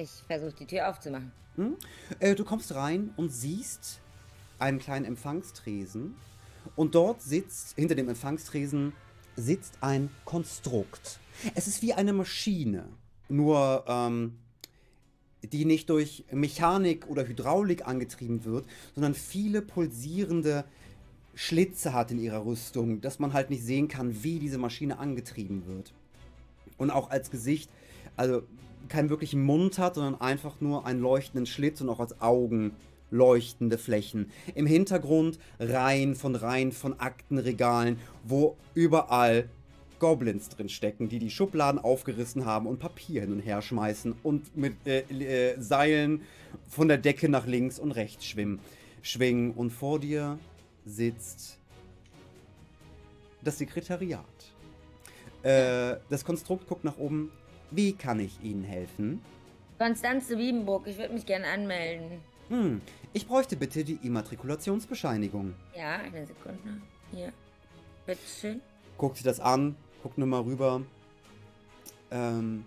Ich versuche die Tür aufzumachen. Hm? Äh, du kommst rein und siehst einen kleinen Empfangstresen. Und dort sitzt, hinter dem Empfangstresen, sitzt ein Konstrukt. Es ist wie eine Maschine, nur ähm, die nicht durch Mechanik oder Hydraulik angetrieben wird, sondern viele pulsierende Schlitze hat in ihrer Rüstung, dass man halt nicht sehen kann, wie diese Maschine angetrieben wird. Und auch als Gesicht, also keinen wirklichen Mund hat, sondern einfach nur einen leuchtenden Schlitz und auch als Augen leuchtende Flächen. Im Hintergrund Reihen von Reihen von Aktenregalen, wo überall Goblins drin stecken, die die Schubladen aufgerissen haben und Papier hin und her schmeißen und mit äh, äh, Seilen von der Decke nach links und rechts schwimmen, schwingen. Und vor dir sitzt das Sekretariat. Äh, das Konstrukt guckt nach oben. Wie kann ich Ihnen helfen? Konstanze Wiebenburg, ich würde mich gerne anmelden. Hm, ich bräuchte bitte die Immatrikulationsbescheinigung. Ja, eine Sekunde. Hier. Bitteschön. Guckt sich das an, guckt nur mal rüber. Ähm,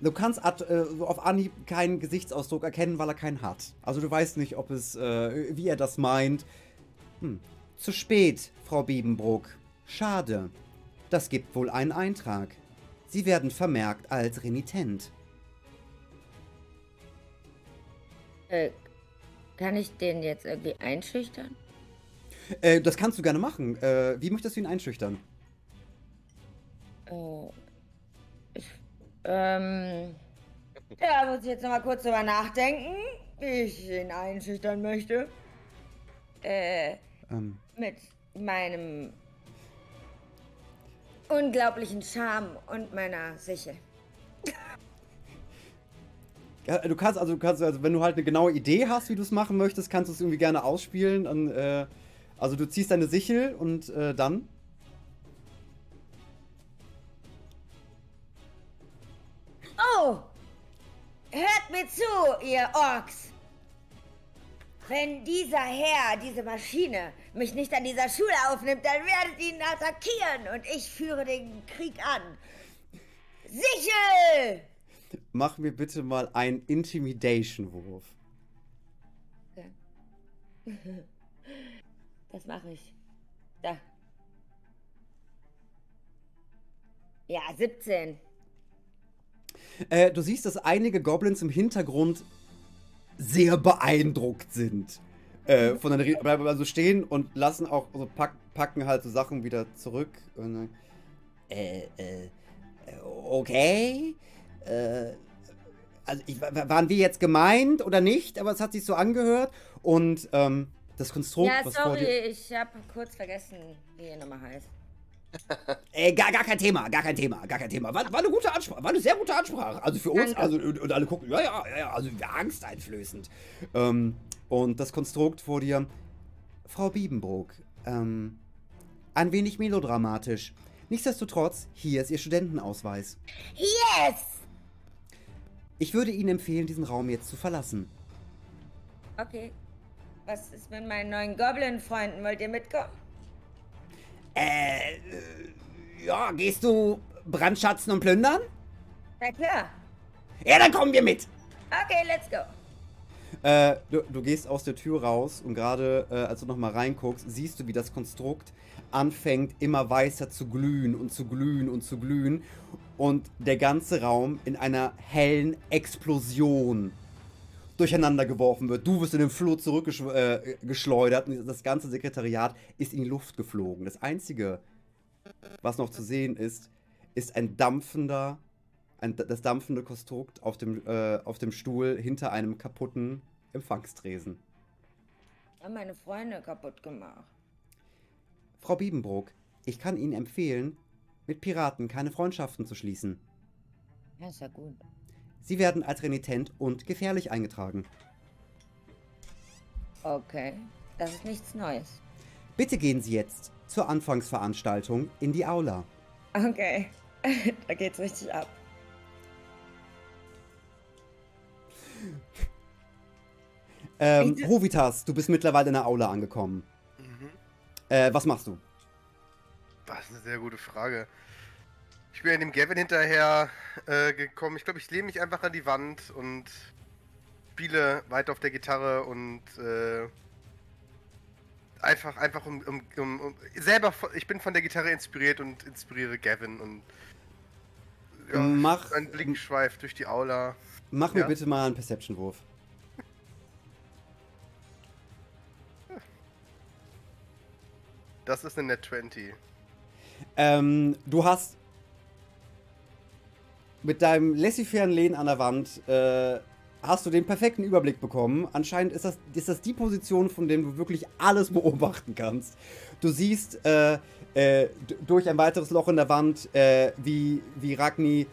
du kannst ad, äh, auf Anhieb keinen Gesichtsausdruck erkennen, weil er keinen hat. Also du weißt nicht, ob es, äh, wie er das meint. Hm. Zu spät, Frau Biebenbrook. Schade. Das gibt wohl einen Eintrag. Sie werden vermerkt als renitent. Äh, kann ich den jetzt irgendwie einschüchtern? Äh, das kannst du gerne machen. Äh, wie möchtest du ihn einschüchtern? Äh, ich, ähm, ja, muss ich jetzt nochmal kurz drüber nachdenken, wie ich ihn einschüchtern möchte. Äh, ähm. mit meinem unglaublichen Charme und meiner Sichel. Ja, du kannst, also du kannst, also wenn du halt eine genaue Idee hast, wie du es machen möchtest, kannst du es irgendwie gerne ausspielen. Und, äh, also du ziehst deine Sichel und äh, dann. Oh! Hört mir zu, ihr Orks! Wenn dieser Herr, diese Maschine, mich nicht an dieser Schule aufnimmt, dann werdet ihr ihn attackieren und ich führe den Krieg an. Sichel! Mach mir bitte mal einen Intimidation-Wurf. Okay. Das mache ich. Da. Ja, 17. Äh, du siehst, dass einige Goblins im Hintergrund sehr beeindruckt sind. Äh, von deiner bleiben also stehen und lassen auch, also pack, packen halt so Sachen wieder zurück. Und, äh, äh, okay. Äh, also ich, waren wir jetzt gemeint oder nicht, aber es hat sich so angehört. Und ähm, das Konstrukt, ja, sorry, ich habe kurz vergessen, wie er nochmal heißt. Ey, gar, gar kein Thema, gar kein Thema, gar kein Thema. War, war eine gute Ansprache, war eine sehr gute Ansprache. Also für Danke. uns, also und, und, alle gucken, ja, ja, ja, also angsteinflößend. Ähm, und das Konstrukt vor dir, Frau Biebenbrook, ähm, ein wenig melodramatisch. Nichtsdestotrotz, hier ist Ihr Studentenausweis. Yes! Ich würde Ihnen empfehlen, diesen Raum jetzt zu verlassen. Okay. Was ist mit meinen neuen Goblin-Freunden? Wollt ihr mitkommen? Äh, ja, gehst du brandschatzen und plündern? Na klar. Ja, dann kommen wir mit. Okay, let's go. Äh, du, du, gehst aus der Tür raus und gerade äh, als du nochmal reinguckst, siehst du, wie das Konstrukt anfängt immer weißer zu glühen und zu glühen und zu glühen und der ganze Raum in einer hellen Explosion durcheinander geworfen wird. Du wirst in den Flur zurückgeschleudert äh, und das ganze Sekretariat ist in die Luft geflogen. Das Einzige, was noch zu sehen ist, ist ein dampfender, ein, das dampfende Konstrukt auf dem, äh, auf dem Stuhl hinter einem kaputten Empfangstresen. Haben meine Freunde kaputt gemacht. Frau Biebenbrook, ich kann Ihnen empfehlen, mit Piraten keine Freundschaften zu schließen. Ja, ist ja gut. Sie werden als renitent und gefährlich eingetragen. Okay, das ist nichts Neues. Bitte gehen Sie jetzt zur Anfangsveranstaltung in die Aula. Okay, da geht's richtig ab. Ähm, Hovitas, du bist mittlerweile in der Aula angekommen. Mhm. Äh, was machst du? Das ist eine sehr gute Frage. Ich bin dem Gavin hinterher äh, gekommen. Ich glaube, ich lehne mich einfach an die Wand und spiele weiter auf der Gitarre und äh, einfach, einfach um, um, um, um, selber, ich bin von der Gitarre inspiriert und inspiriere Gavin und ja, mach, ein Blick schweift durch die Aula. Mach mir bitte mal einen Perception-Wurf. Das ist eine Net 20. Ähm, du hast mit deinem laissez-faire Lehnen an der Wand äh, hast du den perfekten Überblick bekommen. Anscheinend ist das, ist das die Position, von der du wirklich alles beobachten kannst. Du siehst äh, äh, durch ein weiteres Loch in der Wand, äh, wie, wie Ragni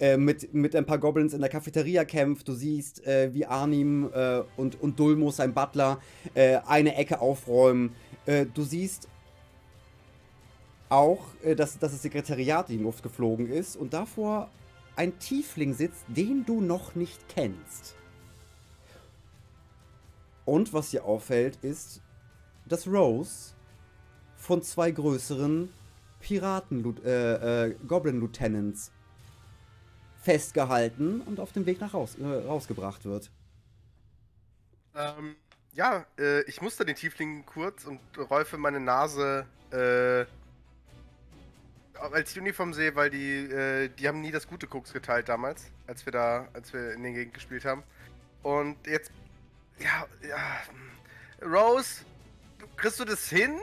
äh, mit, mit ein paar Goblins in der Cafeteria kämpft. Du siehst, äh, wie Arnim äh, und, und Dulmus, sein Butler, eine Ecke aufräumen. du siehst auch, dass, dass das Sekretariat in die Luft geflogen ist und davor ein Tiefling sitzt, den du noch nicht kennst. Und was dir auffällt, ist, dass Rose von zwei größeren Piraten, äh, äh, Goblin Lieutenants festgehalten und auf dem Weg nach raus, äh, rausgebracht wird. Ähm, ja, äh, ich muster den Tiefling kurz und räufe meine Nase äh, als Uniform sehe, weil die, äh, die haben nie das gute Koks geteilt damals, als wir da, als wir in den Gegend gespielt haben. Und jetzt, ja, ja, Rose, kriegst du das hin?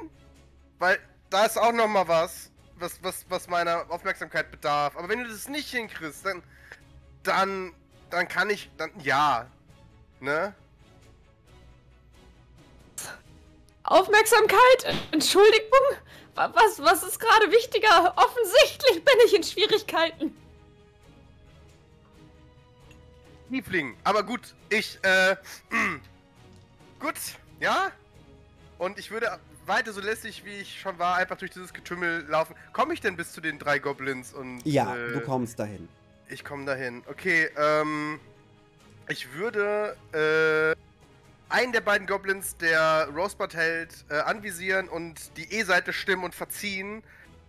Weil da ist auch noch mal was, was, was, was meiner Aufmerksamkeit bedarf. Aber wenn du das nicht hinkriegst, dann, dann, dann kann ich, dann, ja, ne? Aufmerksamkeit? Entschuldigung? Was, was ist gerade wichtiger? Offensichtlich bin ich in Schwierigkeiten. Liebling, aber gut, ich, äh, gut, ja? Und ich würde weiter so lässig, wie ich schon war, einfach durch dieses Getümmel laufen. Komme ich denn bis zu den drei Goblins und. Ja, äh, du kommst dahin. Ich komme dahin. Okay, ähm. Ich würde, äh einen der beiden Goblins, der Rosebud hält, äh, anvisieren und die E-Seite stimmen und verziehen.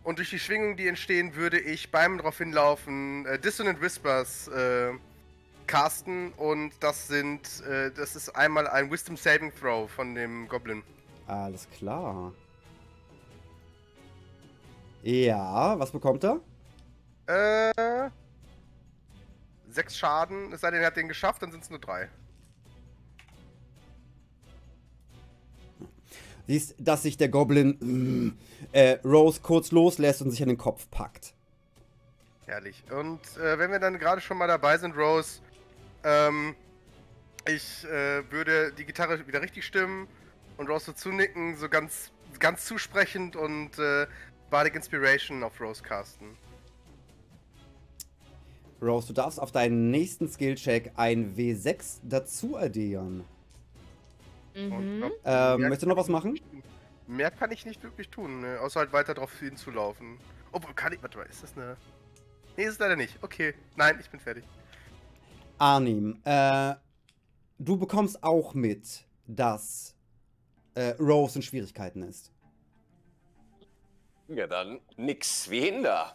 Und durch die Schwingungen, die entstehen, würde ich beim drauf hinlaufen äh, Dissonant Whispers äh, casten. Und das sind, äh, das ist einmal ein Wisdom Saving Throw von dem Goblin. Alles klar. Ja, was bekommt er? Äh. Sechs Schaden, es sei denn, er hat den geschafft, dann sind es nur drei. siehst, dass sich der Goblin äh, Rose kurz loslässt und sich an den Kopf packt. Herrlich. Und äh, wenn wir dann gerade schon mal dabei sind, Rose, ähm, ich äh, würde die Gitarre wieder richtig stimmen und Rose so zunicken, so ganz, ganz zusprechend und äh, Bardic Inspiration auf Rose casten. Rose, du darfst auf deinen nächsten Skill-Check ein W6 dazu addieren. Mhm. Glaub, ähm, möchtest du noch was machen? Mehr kann ich nicht wirklich tun, ne? außer halt weiter drauf hinzulaufen. Obwohl, kann ich. Warte mal, ist das eine. Nee, ist es leider nicht. Okay. Nein, ich bin fertig. Arnim, äh, du bekommst auch mit, dass äh, Rose in Schwierigkeiten ist. Ja, dann nix wie hinder.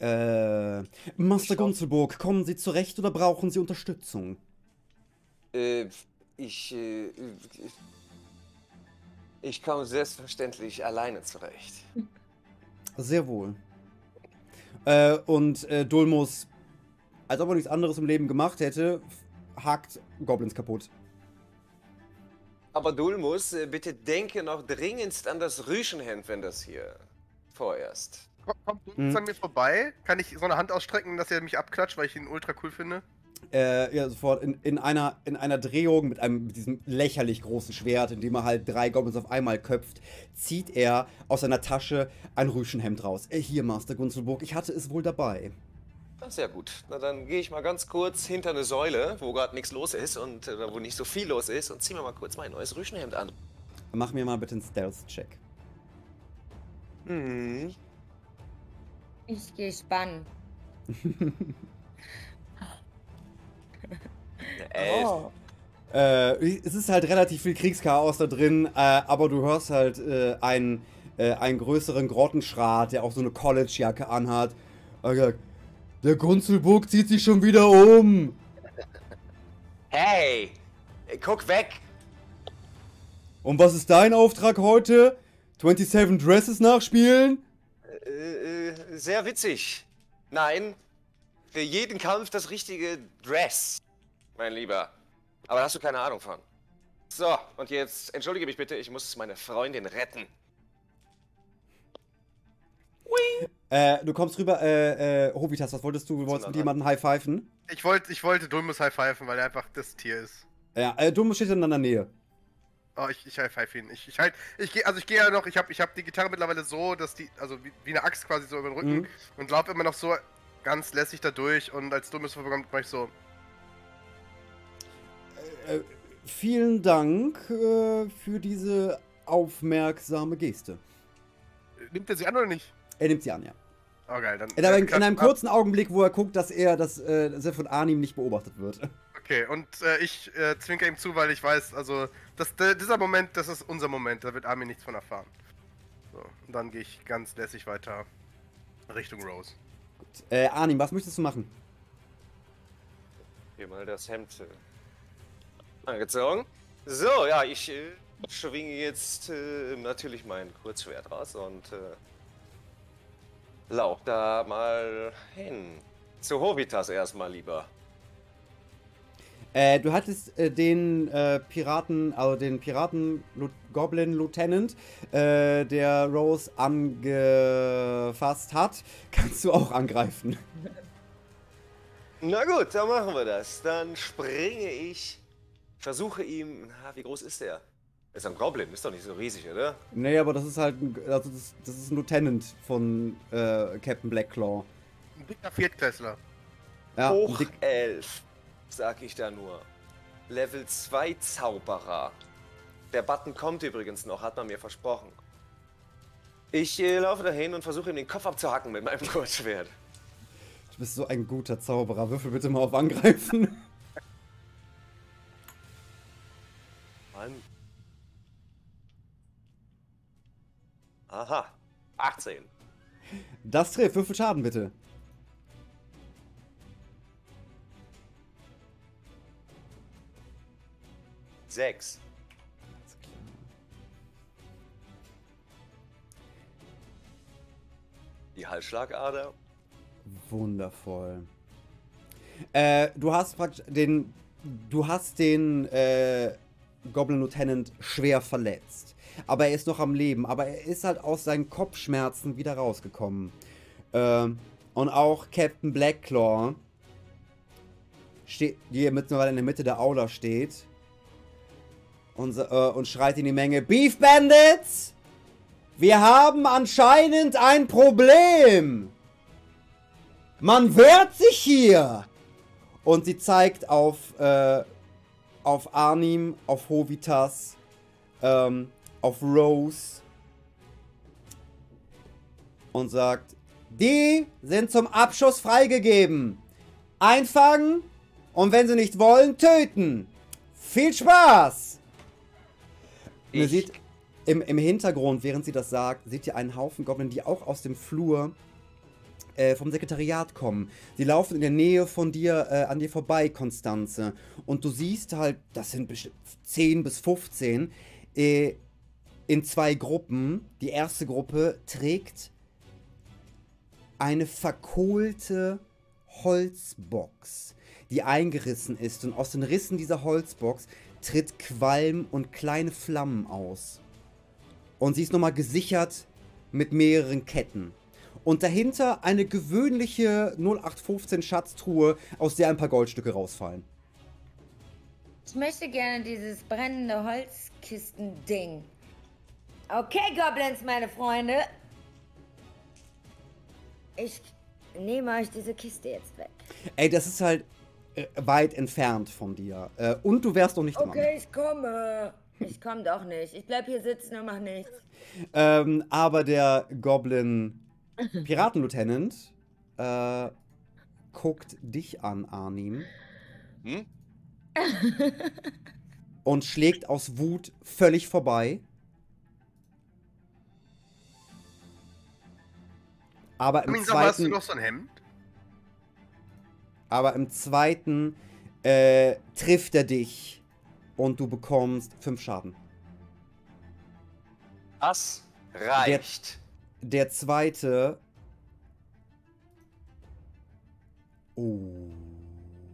Äh, Master Gunzelburg, kommen Sie zurecht oder brauchen Sie Unterstützung? Äh, ich, äh, ich komme selbstverständlich alleine zurecht. Sehr wohl. Äh, und äh, Dulmus, als ob er nichts anderes im Leben gemacht hätte, hakt Goblins kaputt. Aber Dulmus, äh, bitte denke noch dringendst an das Rüschenhemd, wenn das hier vorerst. Kommt Dulmus hm. an mir vorbei? Kann ich so eine Hand ausstrecken, dass er mich abklatscht, weil ich ihn ultra cool finde? äh, ja, sofort in, in, einer, in einer Drehung mit, einem, mit diesem lächerlich großen Schwert, in dem er halt drei Goblins auf einmal köpft, zieht er aus seiner Tasche ein Rüschenhemd raus. Äh, hier, Master Gunzelburg, ich hatte es wohl dabei. Sehr gut. Na dann gehe ich mal ganz kurz hinter eine Säule, wo gerade nichts los ist und äh, wo nicht so viel los ist und ziehe mir mal kurz mein neues Rüschenhemd an. Mach mir mal bitte einen Stealth-Check. Hm. Ich gehe spannen. Elf. Oh. Äh, es ist halt relativ viel Kriegschaos da drin, äh, aber du hörst halt äh, einen, äh, einen größeren Grottenschrat, der auch so eine College-Jacke anhat. Sagt, Der Gunzelburg zieht sich schon wieder um. Hey! Guck weg! Und was ist dein Auftrag heute? 27 Dresses nachspielen? Äh, äh, sehr witzig. Nein, für jeden Kampf das richtige Dress, mein Lieber. Aber da hast du keine Ahnung von. So, und jetzt entschuldige mich bitte, ich muss meine Freundin retten. Äh, du kommst rüber, äh, äh, Hobitas, was wolltest du? Du wolltest mit jemandem high-pfeifen? Ich wollte ich wollte Dulmus high pfeifen, weil er einfach das Tier ist. Ja, äh, du steht in deiner Nähe. Oh, ich, ich high five ihn. Ich, ich halt, ich gehe, also ich gehe ja noch, ich habe ich hab die Gitarre mittlerweile so, dass die, also wie, wie eine Axt quasi so über den Rücken Mhm. und laufe immer noch so ganz lässig da durch und als Dulmus vorkommt, mach ich so, Äh, vielen Dank äh, für diese aufmerksame Geste. nimmt er sie an oder nicht? Er nimmt sie an, ja. Oh geil, dann. In einem, äh, in einem ab. kurzen Augenblick, wo er guckt, dass er, dass, äh, dass er von Arnim nicht beobachtet wird. Okay, und äh, ich äh, zwinker ihm zu, weil ich weiß, also, das, der, dieser Moment, das ist unser Moment, da wird Armin nichts von erfahren. So, und dann gehe ich ganz lässig weiter Richtung Rose. Äh, Arnim, was möchtest du machen? Hier mal das Hemd äh, angezogen. So, ja, ich äh, schwinge jetzt äh, natürlich mein Kurzschwert raus und äh, lauf da mal hin. Zu Hovitas erstmal lieber. Äh, du hattest äh, den äh, Piraten, also den Piraten Goblin Lieutenant, äh, der Rose angefasst hat, kannst du auch angreifen. Na gut, dann machen wir das. Dann springe ich, versuche ihm. Na, wie groß ist der? Ist ein Goblin, ist doch nicht so riesig, oder? Nee, aber das ist halt, ein, also das, das ist ein Lieutenant von äh, Captain Blackclaw. Ein dicker Viertklässler. Ja, ein Hoch dick, 11, sag ich da nur. Level 2 Zauberer. Der Button kommt übrigens noch, hat man mir versprochen. Ich äh, laufe dahin und versuche ihm den Kopf abzuhacken mit meinem Kurzschwert. du bist so ein guter Zauberer. Würfel bitte mal auf Angreifen. Mann. Aha, 18. Das trifft. Würfel Schaden bitte. Sechs. Die Halsschlagader. Wundervoll. Äh, du hast praktisch den. Du hast den äh, Goblin Lieutenant schwer verletzt. Aber er ist noch am Leben. Aber er ist halt aus seinen Kopfschmerzen wieder rausgekommen. Ähm, und auch Captain Blackclaw, steht, die mittlerweile in der Mitte der Aula steht, und, äh, und schreit in die Menge: Beef Bandits! Wir haben anscheinend ein Problem! Man wehrt sich hier! Und sie zeigt auf, äh, auf Arnim, auf Hovitas, ähm, auf Rose und sagt, die sind zum Abschuss freigegeben. Einfangen und wenn sie nicht wollen, töten. Viel Spaß! Ich- seht im, im Hintergrund, während sie das sagt, seht ihr einen Haufen Goblin, die auch aus dem Flur äh, vom Sekretariat kommen. Die laufen in der Nähe von dir, äh, an dir vorbei, Konstanze. Und du siehst halt, das sind bestimmt 10 bis 15, äh, in zwei Gruppen. Die erste Gruppe trägt eine verkohlte Holzbox, die eingerissen ist. Und aus den Rissen dieser Holzbox tritt Qualm und kleine Flammen aus. Und sie ist nochmal gesichert mit mehreren Ketten. Und dahinter eine gewöhnliche 0815 Schatztruhe, aus der ein paar Goldstücke rausfallen. Ich möchte gerne dieses brennende Holzkisten-Ding. Okay, Goblins, meine Freunde. Ich nehme euch diese Kiste jetzt weg. Ey, das ist halt äh, weit entfernt von dir. Äh, und du wärst noch nicht dran. Okay, ich komme. Ich komme doch nicht. Ich bleib hier sitzen und mach nichts. Ähm, aber der Goblin Piratenlieutenant äh, guckt dich an, Arnim, Hm? und schlägt aus Wut völlig vorbei. Aber im mal, hast du zweiten, noch so ein Hemd? aber im zweiten äh, trifft er dich und du bekommst fünf Schaden. Das reicht. Der zweite. Oh.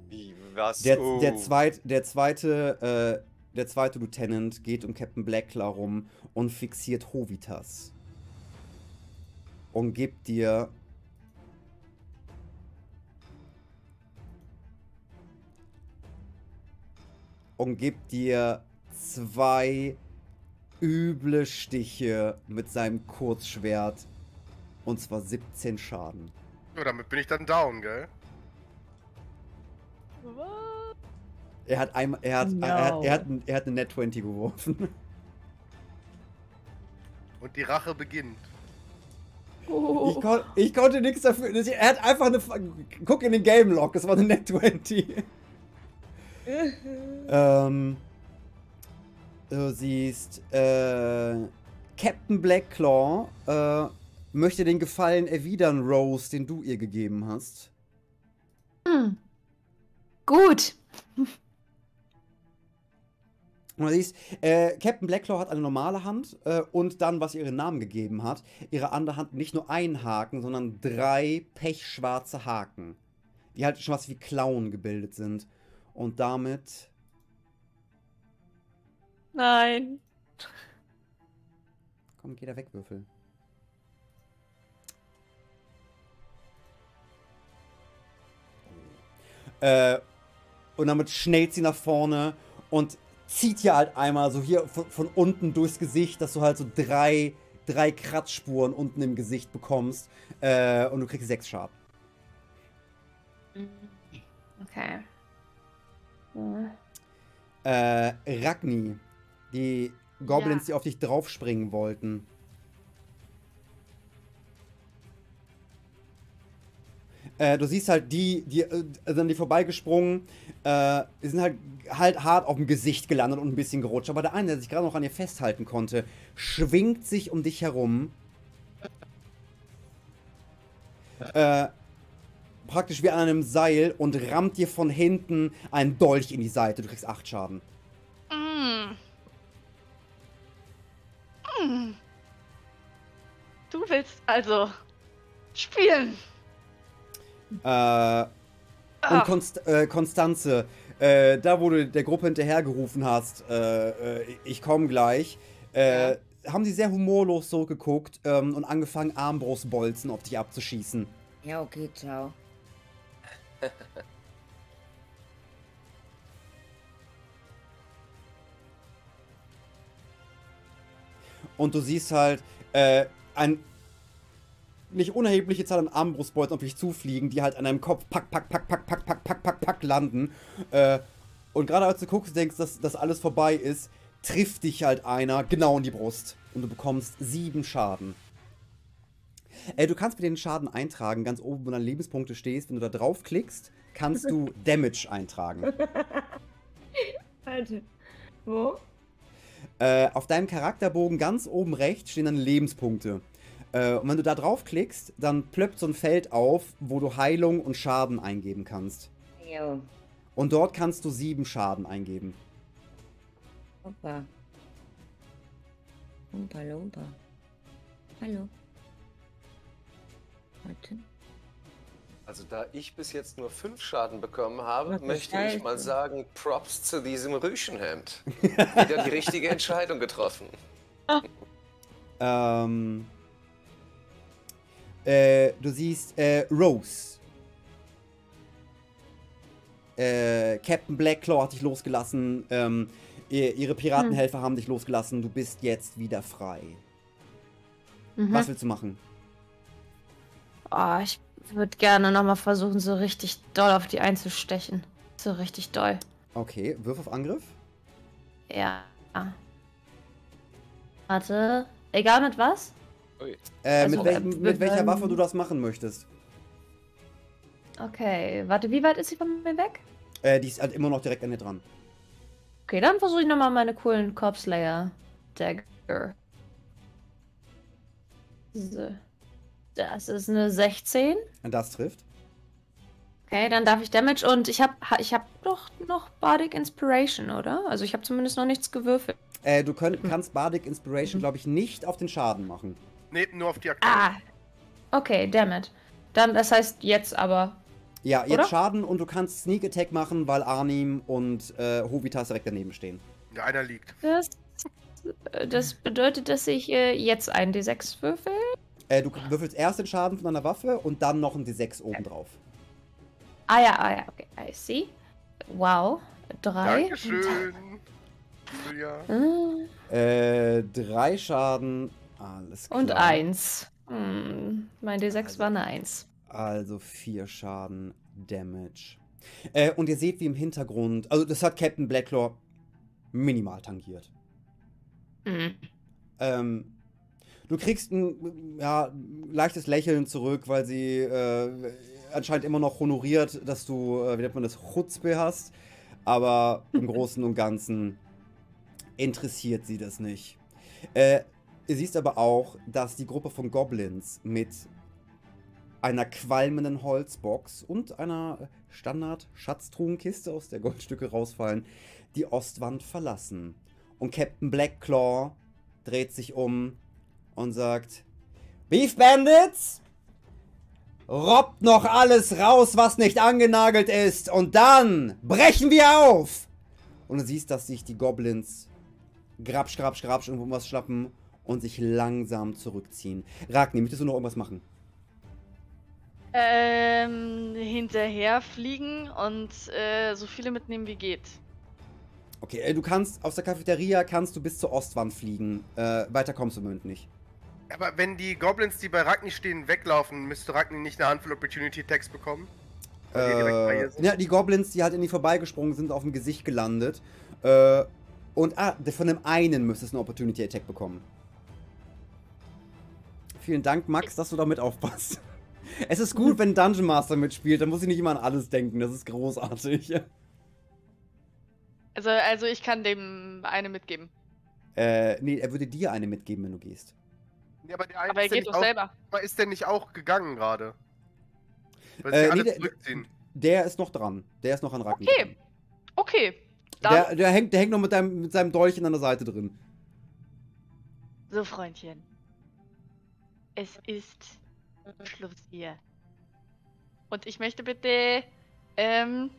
Wie, was? Der, Oh. der, zweit, der zweite, äh, der zweite Lieutenant geht um Captain Blackclaw rum und fixiert Hovitas. Und gibt dir. Und gibt dir zwei üble Stiche mit seinem Kurzschwert. Und zwar 17 Schaden. Ja, damit bin ich dann down, gell? Er hat einmal, er hat, No. er, hat, er, hat, er hat eine Net 20 geworfen. Und die Rache beginnt. Oh. Ich, kon ich konnte nichts dafür. Er hat einfach eine. Guck in den Game Log, das war eine Net 20. ähm. Du siehst, äh. Captain Blackclaw äh, möchte den Gefallen erwidern, Rose, den du ihr gegeben hast. Hm. Gut. Und du siehst, äh, Captain Blackclaw hat eine normale Hand äh, und dann, was ihr ihren Namen gegeben hat, ihre andere Hand nicht nur einen Haken, sondern drei pechschwarze Haken. Die halt schon was wie Klauen gebildet sind. Und damit. Nein. Komm, geh da weg, Würfel. Äh, und damit schnellt sie nach vorne und zieht hier halt einmal so hier von, von unten durchs Gesicht, dass du halt so drei, drei Kratzspuren unten im Gesicht bekommst. Äh, und du kriegst sechs Schaden. Okay. Hm. Äh, Ragni, die Goblins, Ja. die auf dich draufspringen wollten. Äh, du siehst halt die, die äh, sind die vorbeigesprungen, äh, die sind halt, halt hart auf dem Gesicht gelandet und ein bisschen gerutscht. Aber der eine, der sich gerade noch an ihr festhalten konnte, schwingt sich um dich herum. Äh, praktisch wie an einem Seil und rammt dir von hinten einen Dolch in die Seite. Du kriegst acht Schaden. Mm. Mm. Du willst also spielen. Äh, Ah. und Konst äh, Konstanze, äh, da wo du der Gruppe hinterhergerufen hast, äh, äh, ich komme gleich, äh, haben sie sehr humorlos so geguckt ähm, und angefangen, Armbrustbolzen auf dich abzuschießen. Ja, okay, ciao. Und du siehst halt ein nicht unerhebliche Zahl an Armbrustbolzen auf dich zufliegen, die halt an deinem Kopf pack, pack, pack, pack, pack, pack, pack, pack, pack landen. Äh, und gerade als du guckst, und denkst, dass das alles vorbei ist, trifft dich halt einer genau in die Brust. Und du bekommst sieben Schaden. Äh, du kannst mir den Schaden eintragen, ganz oben, wo deine Lebenspunkte stehst. Wenn du da draufklickst, kannst du Damage eintragen. Alter. Wo? Äh, auf deinem Charakterbogen ganz oben rechts stehen dann Lebenspunkte. Äh, und wenn du da draufklickst, dann plöppt so ein Feld auf, wo du Heilung und Schaden eingeben kannst. Jo. Und dort kannst du sieben Schaden eingeben. Opa. Lumpa, Lumpa. Hallo. Warte. Also da ich bis jetzt nur fünf Schaden bekommen habe, möchte ich mal sagen, Props zu diesem Rüschenhemd. Wieder die richtige Entscheidung getroffen. Ähm, äh, du siehst äh, Rose. Äh, Captain Blackclaw hat dich losgelassen. Ähm, ihr- ihre Piratenhelfer haben dich losgelassen. Du bist jetzt wieder frei. Mhm. Was willst du machen? Oh, ich würde gerne nochmal versuchen, so richtig doll auf die einzustechen. So richtig doll. Okay, Wirf auf Angriff. Ja. Warte. Egal mit was? Äh, Also, mit, äh, mit welcher ähm, Waffe du das machen möchtest. Okay. Warte, wie weit ist sie von mir weg? Äh, die ist halt immer noch direkt an dir dran. Okay, dann versuche ich nochmal meine coolen Corpslayer Dagger. So. Das ist eine 16. Das trifft. Okay, dann darf ich Damage und ich habe ich hab doch noch Bardic Inspiration, oder? Also ich habe zumindest noch nichts gewürfelt. Äh, du könnt, kannst Bardic Inspiration, glaube ich, nicht auf den Schaden machen. Nee, nur auf die Aktion. Ah. Okay, damit. Dann, das heißt jetzt aber. Ja, jetzt Oder? Schaden und du kannst Sneak Attack machen, weil Arnim und äh, Hovitas direkt daneben stehen. Ja, einer liegt. Das, das bedeutet, dass ich äh, jetzt einen D6 würfel. Äh, du würfelst erst den Schaden von deiner Waffe und dann noch ein D6 obendrauf. Ah ja, ah ja, okay, I see. Wow. Drei. Dankeschön. Julia. Ah, Äh, drei Schaden. Alles klar. Und eins. Hm, mein D6 war eine Eins. Also vier Schaden Damage. Äh, und ihr seht, wie im Hintergrund, also das hat Captain Blacklaw minimal tangiert. Hm. Ähm, du kriegst ein ja, leichtes Lächeln zurück, weil sie äh, anscheinend immer noch honoriert, dass du, äh, wie nennt man das, Chutzpe hast. Aber im Großen und Ganzen interessiert sie das nicht. Äh, ihr siehst aber auch, dass die Gruppe von Goblins mit einer qualmenden Holzbox und einer Standard-Schatztruhenkiste, aus der Goldstücke rausfallen, die Ostwand verlassen. Und Captain Blackclaw dreht sich um und sagt: Beef Bandits! Robbt noch alles raus, was nicht angenagelt ist, und dann brechen wir auf! Und du siehst, dass sich die Goblins grapsch, grapsch, grapsch irgendwo was schlappen und sich langsam zurückziehen. Ragni, möchtest du noch irgendwas machen? Ähm, hinterher fliegen und äh, so viele mitnehmen wie geht. Okay, äh, du kannst aus der Cafeteria kannst du bis zur Ostwand fliegen. Äh, weiter kommst du im Moment nicht. Aber wenn die Goblins, die bei Ragni stehen, weglaufen, müsste Ragni nicht eine Handvoll Opportunity Tags bekommen? Die Äh, sind. ja, die Goblins, die halt in die vorbeigesprungen sind, auf dem Gesicht gelandet. Äh, und ah, von dem einen müsstest du eine Opportunity Attack bekommen. Vielen Dank, Max, dass du damit aufpasst. Es ist gut, wenn Dungeon Master mitspielt, dann muss ich nicht immer an alles denken. Das ist großartig. Also, also ich kann dem eine mitgeben. Äh, nee, er würde dir eine mitgeben, wenn du gehst. Ja, aber der eine Aber er ist, der geht nicht doch auch, selber. aber ist der nicht auch gegangen gerade? Weil Äh, sie nee, alle der- zurückziehen. Der ist noch dran. Der ist noch an Ragni. Okay. dran. Okay. Der, der, hängt, der hängt noch mit, deinem, mit seinem Dolch an der Seite drin. so Freundchen. Es ist Schluss hier. Und ich möchte bitte ähm,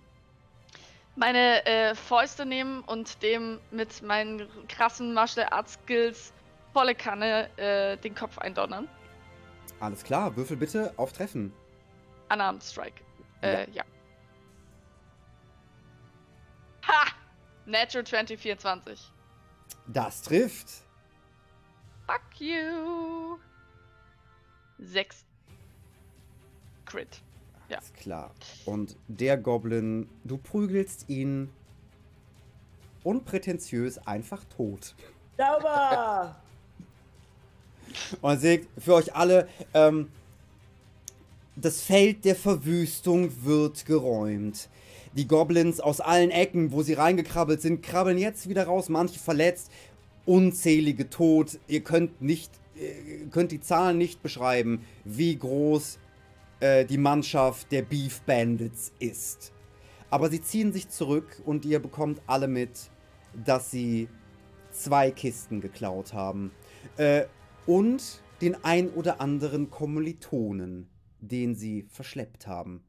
meine äh, Fäuste nehmen und dem mit meinen krassen Martial Arts Skills volle Kanne äh, den Kopf eindonnern. Alles klar, würfel bitte auf Treffen. Unarmed Strike. Äh, ja. Ha! Natural 2024. Das trifft. Fuck you! 6. Crit. Ja. Alles klar. Und der Goblin, du prügelst ihn unprätentiös einfach tot. Sauber! Und sagt für euch alle, ähm, das Feld der Verwüstung wird geräumt. Die Goblins aus allen Ecken, wo sie reingekrabbelt sind, krabbeln jetzt wieder raus, manche verletzt, unzählige tot. Ihr könnt nicht, könnt die Zahlen nicht beschreiben, wie groß äh, die Mannschaft der Beef Bandits ist. Aber sie ziehen sich zurück und ihr bekommt alle mit, dass sie zwei Kisten geklaut haben. Äh, und den ein oder anderen Kommilitonen, den sie verschleppt haben.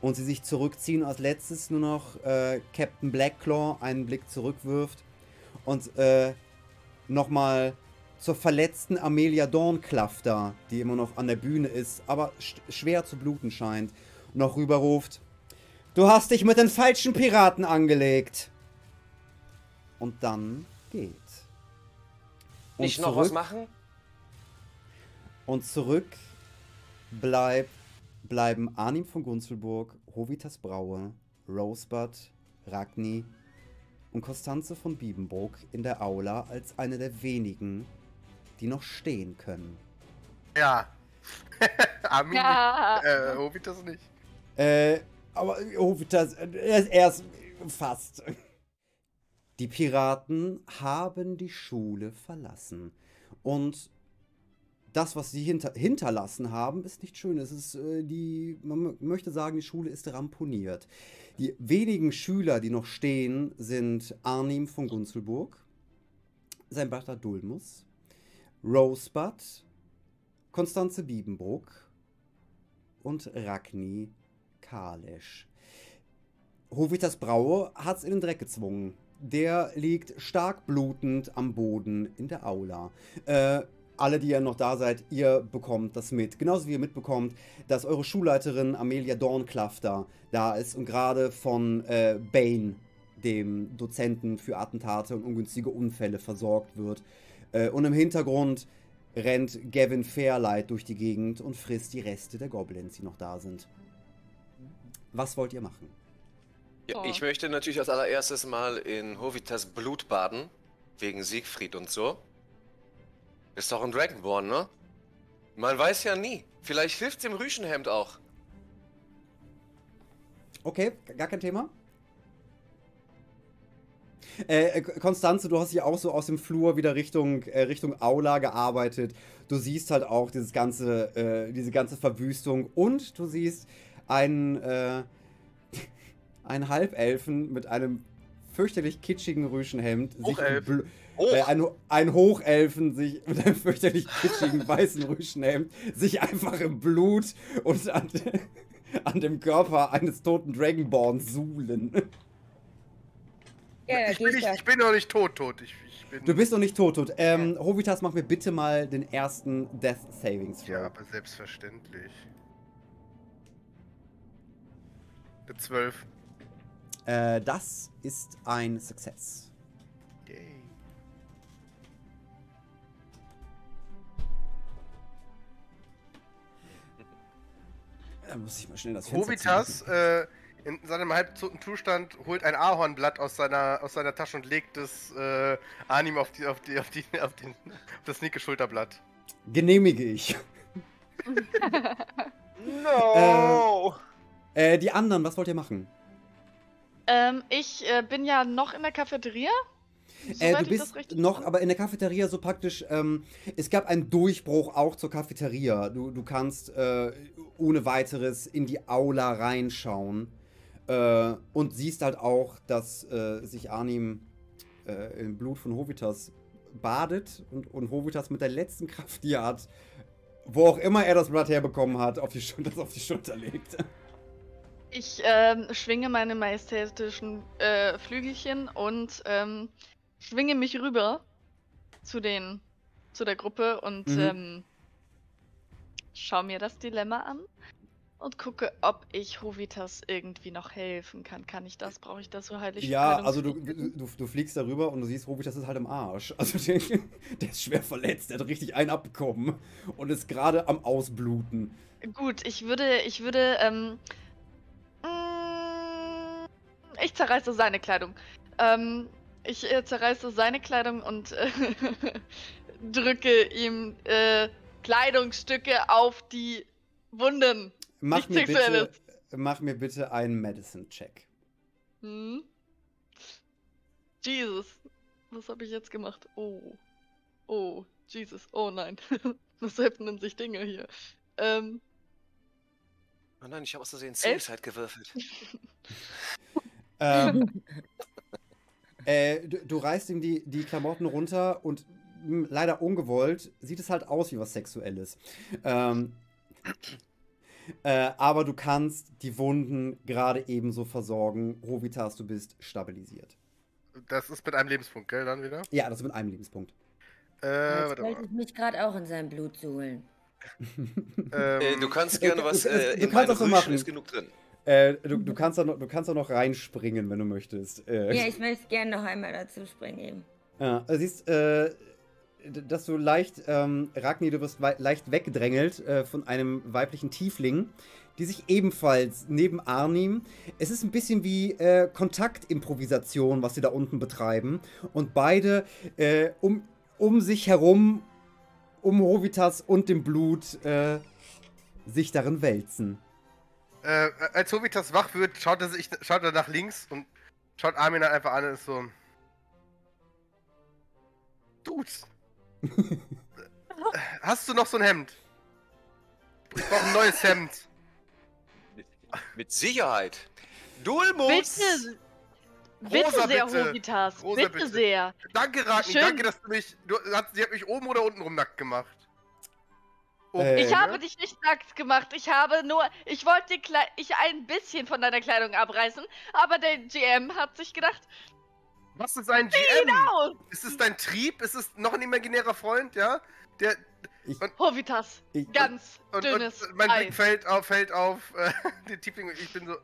Und sie sich zurückziehen, als letztes nur noch äh, Captain Blackclaw einen Blick zurückwirft und äh, nochmal zur verletzten Amelia Dornklafter, die immer noch an der Bühne ist, aber sch schwer zu bluten scheint, noch rüberruft. Du hast dich mit den falschen Piraten angelegt. Und dann geht. Und Nicht noch was machen? Und zurück bleib, bleiben Arnim von Gunzelburg, Hovitas Braue, Rosebud, Ragni und Konstanze von Biebenbrook in der Aula als eine der wenigen, die noch stehen können. Ja. Armin, Ja. äh, Hovitas nicht. Äh, aber Hovitas, äh, er ist erst fast. Die Piraten haben die Schule verlassen und das, was sie hinter, hinterlassen haben, ist nicht schön. Es ist äh, die, man möchte sagen, die Schule ist ramponiert. Die wenigen Schüler, die noch stehen, sind Arnim von Gunzelburg, sein Vater Dulmus, Rosebud, Konstanze Biebenbruck und Ragni Kalesch. Hovitas Braue hat's in den Dreck gezwungen. Der liegt stark blutend am Boden in der Aula. Äh, alle, die ja noch da seid, ihr bekommt das mit. Genauso wie ihr mitbekommt, dass eure Schulleiterin Amelia Dornklafter da ist und gerade von äh, Bane, dem Dozenten für Attentate und ungünstige Unfälle, versorgt wird. Äh, und im Hintergrund rennt Gavin Fairlight durch die Gegend und frisst die Reste der Goblins, die noch da sind. Was wollt ihr machen? Ja, Oh. Ich möchte natürlich als allererstes mal in Hovitas Blut baden. Wegen Siegfried und so. Ist doch ein Dragonborn, ne? Man weiß ja nie. Vielleicht hilft's dem Rüschenhemd auch. Okay, gar kein Thema. Äh, äh, Konstanze, du hast dich auch so aus dem Flur wieder Richtung, äh, Richtung Aula gearbeitet. Du siehst halt auch dieses ganze, äh, diese ganze Verwüstung und du siehst einen, äh, einen Halbelfen mit einem fürchterlich kitschigen Rüschenhemd. Hoch! äh, ein, ein Hochelfen sich mit einem fürchterlich kitschigen weißen Rüschenhemd sich einfach im Blut und an, an dem Körper eines toten Dragonborns suhlen. Ja, ich, bin ich nicht, ich bin noch nicht tot, tot. Ich, ich bin. Du bist noch nicht tot, tot. Ähm, Hovitas, mach mir bitte mal den ersten Death Savings Throw. Ja, aber selbstverständlich. Eine 12. Äh, das ist ein Success. Yay. Da muss ich mal schnell das Fenster Hovitas äh, in seinem halbtoten Zustand holt ein Ahornblatt aus seiner, aus seiner Tasche und legt es äh, Anim auf, die, auf, die, auf, die, auf, den, auf das linke Schulterblatt. Genehmige ich. No! Äh, die anderen, was wollt ihr machen? Ähm, ich äh, bin ja noch in der Cafeteria. Äh, du bist das richtig noch, aber in der Cafeteria so praktisch, ähm, es gab einen Durchbruch auch zur Cafeteria. Du, du kannst äh, ohne weiteres in die Aula reinschauen äh, und siehst halt auch, dass äh, sich Arnim äh, im Blut von Hovitas badet und, und Hovitas mit der letzten Kraft, die er hat, wo auch immer er das Blatt herbekommen hat, auf die Schulter, das auf die Schulter legt. Ich ähm, schwinge meine majestätischen äh, Flügelchen und ähm, schwinge mich rüber zu den zu der Gruppe und Mhm. ähm, schau mir das Dilemma an und gucke, ob ich Hovitas irgendwie noch helfen kann. Kann ich das? Brauche ich das so heilig? Ja, also du, du, du, fliegst darüber und du siehst, Hovitas ist halt im Arsch. Also der, der ist schwer verletzt, der hat richtig einen abbekommen und ist gerade am Ausbluten. Gut, ich würde, ich würde, ähm, mm, ich zerreiße seine Kleidung. Ähm, ich äh, zerreiße seine Kleidung und äh, drücke ihm äh, Kleidungsstücke auf die Wunden. Mach mir, bitte, mach mir bitte einen Medicine-Check. Hm? Jesus, was habe ich jetzt gemacht? Oh, oh, Jesus, oh nein, was öffnen sich Dinge hier? Ähm, Oh nein, ich habe aus Versehen Suicide gewürfelt. Ähm, äh, du, du reißt ihm die, die Klamotten runter und mh, leider ungewollt sieht es halt aus wie was Sexuelles. Ähm, äh, aber du kannst die Wunden gerade ebenso versorgen. Hovitas, du bist stabilisiert. Das ist mit einem Lebenspunkt, gell, dann wieder? Ja, das ist mit einem Lebenspunkt. Äh, Jetzt warte wollte mal. ich mich gerade auch in sein Blut suhlen. Ähm, Äh, du kannst gerne was. du- Äh, du in kannst so machen. ist genug drin. Äh, du, du, kannst da noch, du kannst da noch reinspringen, wenn du möchtest. Äh, Ja, ich möchte gerne noch einmal dazu springen eben. Ja, siehst, äh, dass du leicht, ähm, Ragni, du wirst leicht weggedrängelt äh, von einem weiblichen Tiefling, die sich ebenfalls neben Arnim. Es ist ein bisschen wie äh, Kontaktimprovisation, was sie da unten betreiben. Und beide äh, um, um sich herum, um Hovitas und dem Blut, äh, sich darin wälzen. Äh, als Hovitas wach wird, schaut er, sich, schaut er nach links und schaut Armin einfach an und ist so. Dude. Hast du noch so ein Hemd? Ich brauche ein neues Hemd. Mit Sicherheit. Dulmus! Bitte, bitte Rosa, sehr, bitte. Hovitas. Rosa, bitte, bitte. sehr. Danke, Ragni. Schön. Danke, dass du mich. Du, hat, sie hat mich oben oder unten rum nackt gemacht. Oben, Äh, Ich ne? habe dich nicht nackt gemacht. Ich habe nur, ich wollte ich ein bisschen von deiner Kleidung abreißen, aber der GM hat sich gedacht, Was ist ein GM? genau, Ist es dein Trieb? Ist es noch ein imaginärer Freund, ja? Der, Hovitas, Ich, ganz und, dünnes und mein Blick fällt auf, fällt auf äh, den Tiefling und ich bin so.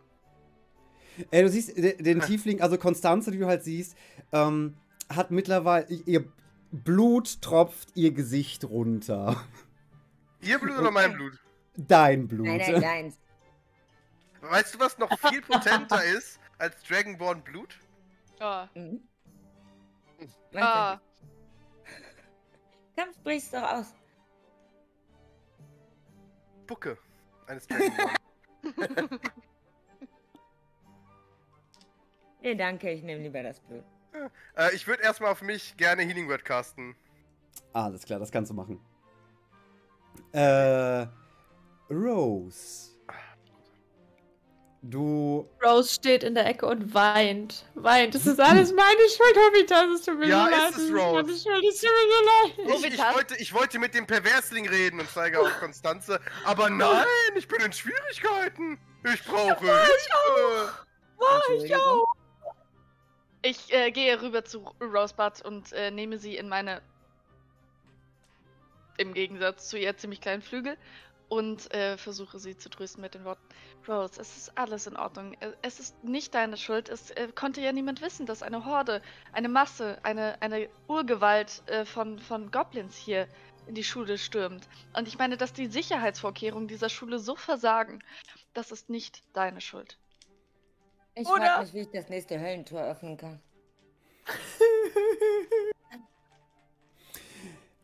Äh, du siehst de- den Tiefling, also Konstanze, die du halt siehst, ähm, hat mittlerweile, ihr Blut tropft ihr Gesicht runter. Ihr Blut oder mein Blut? Dein Blut. Nein, nein, deins. Weißt du, was noch viel potenter ist als Dragonborn Blut? Oh. Mhm. Ah, Warte. Komm, sprich's doch aus. Bucke eines. Nee, danke, ich nehme lieber das Blut. äh, ich würde erstmal auf mich gerne Healing Word casten. Alles klar, das kannst du machen. Äh, Rose. Du, Rose steht in der Ecke und weint. Weint. Das ist alles meine Schuld, Hobbita. Es tut mir Ja, so ist leid. es, Das ist Rose. meine Schuld. Es tut mir so leid. Ich, ich, wollte, ich wollte mit dem Perversling reden und zeige auf Konstanze, aber nein, ich bin in Schwierigkeiten. Ich brauche Hilfe. Entschuldigung. ich äh, gehe rüber zu Rosebud und äh, nehme sie in meine, im Gegensatz zu ihr ziemlich kleinen Flügel und äh, versuche sie zu trösten mit den Worten, Rose, es ist alles in Ordnung. Äh, Es ist nicht deine Schuld. Es äh, konnte ja niemand wissen, dass eine Horde, eine Masse, eine, eine Urgewalt äh, von, von Goblins hier in die Schule stürmt. Und ich meine, dass die Sicherheitsvorkehrungen dieser Schule so versagen, das ist nicht deine Schuld. Ich Oder- frage mich, wie ich das nächste Höllentor öffnen kann.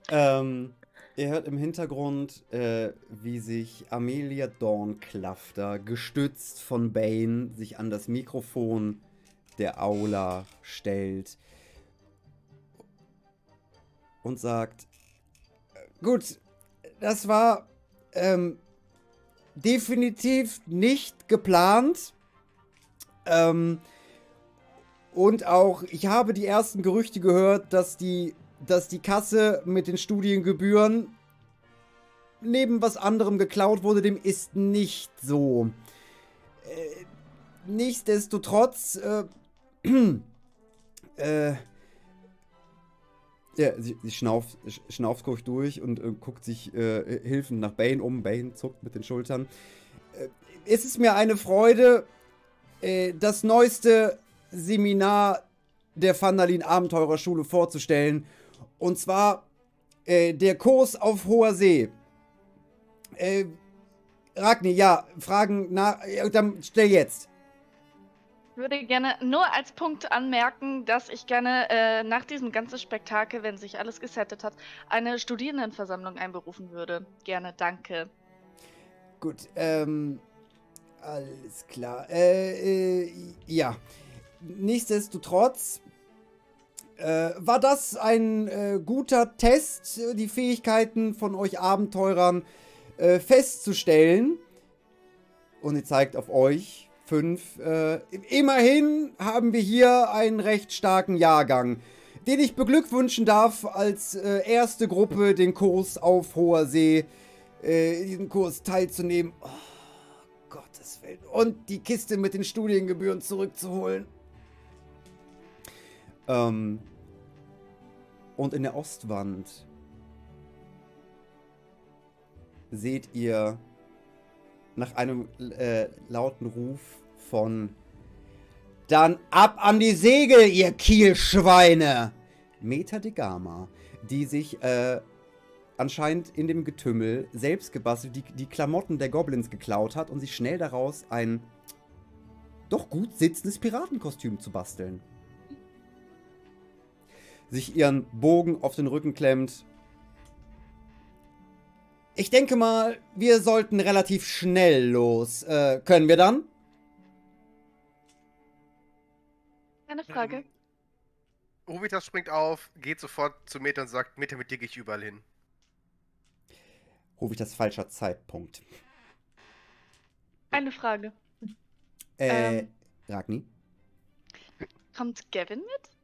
ähm, ihr hört im Hintergrund, äh, wie sich Amelia Dornklafter, gestützt von Bane, sich an das Mikrofon der Aula stellt und sagt, gut, das war ähm, definitiv nicht geplant. Ähm, und auch, ich habe die ersten Gerüchte gehört, dass die, dass die Kasse mit den Studiengebühren neben was anderem geklaut wurde. Dem ist nicht so. Äh, nichtsdestotrotz, äh, äh, ja, sie, sie schnauft, sch- schnauft kurz durch und äh, guckt sich äh, hilfend nach Bane um. Bane zuckt mit den Schultern. Äh, es ist mir eine Freude, äh, das neueste Seminar der Vandalin Abenteurerschule vorzustellen. Und zwar äh, der Kurs auf hoher See. Äh, Ragni, ja, Fragen nach. Ja, dann stell jetzt. Ich würde gerne nur als Punkt anmerken, dass ich gerne äh, nach diesem ganzen Spektakel, wenn sich alles gesettet hat, eine Studierendenversammlung einberufen würde. Gerne, danke. Gut, ähm. Alles klar. Äh, äh, ja. Nichtsdestotrotz äh, war das ein äh, guter Test, die Fähigkeiten von euch Abenteurern äh, festzustellen. Und ihr zeigt auf euch fünf. Äh, immerhin haben wir hier einen recht starken Jahrgang, den ich beglückwünschen darf, als äh, erste Gruppe den Kurs auf hoher See, äh, diesen Kurs teilzunehmen. Oh, Gottes Willen. Und die Kiste mit den Studiengebühren zurückzuholen. Ähm, und in der Ostwand seht ihr nach einem äh, lauten Ruf von Dann ab an die Segel, ihr Kielschweine! Meta de Gama, die sich äh, anscheinend in dem Getümmel selbst gebastelt, die, die Klamotten der Goblins geklaut hat und sich schnell daraus ein doch gut sitzendes Piratenkostüm zu basteln. Sich ihren Bogen auf den Rücken klemmt. Ich denke mal, wir sollten relativ schnell los. Äh, können wir dann? Eine Frage. Ähm, Hovitas springt auf, geht sofort zu Meta und sagt, Meta, mit dir gehe ich überall hin. Das falscher Zeitpunkt. Eine Frage. Äh, Ähm. Ragni? Kommt Gavin mit?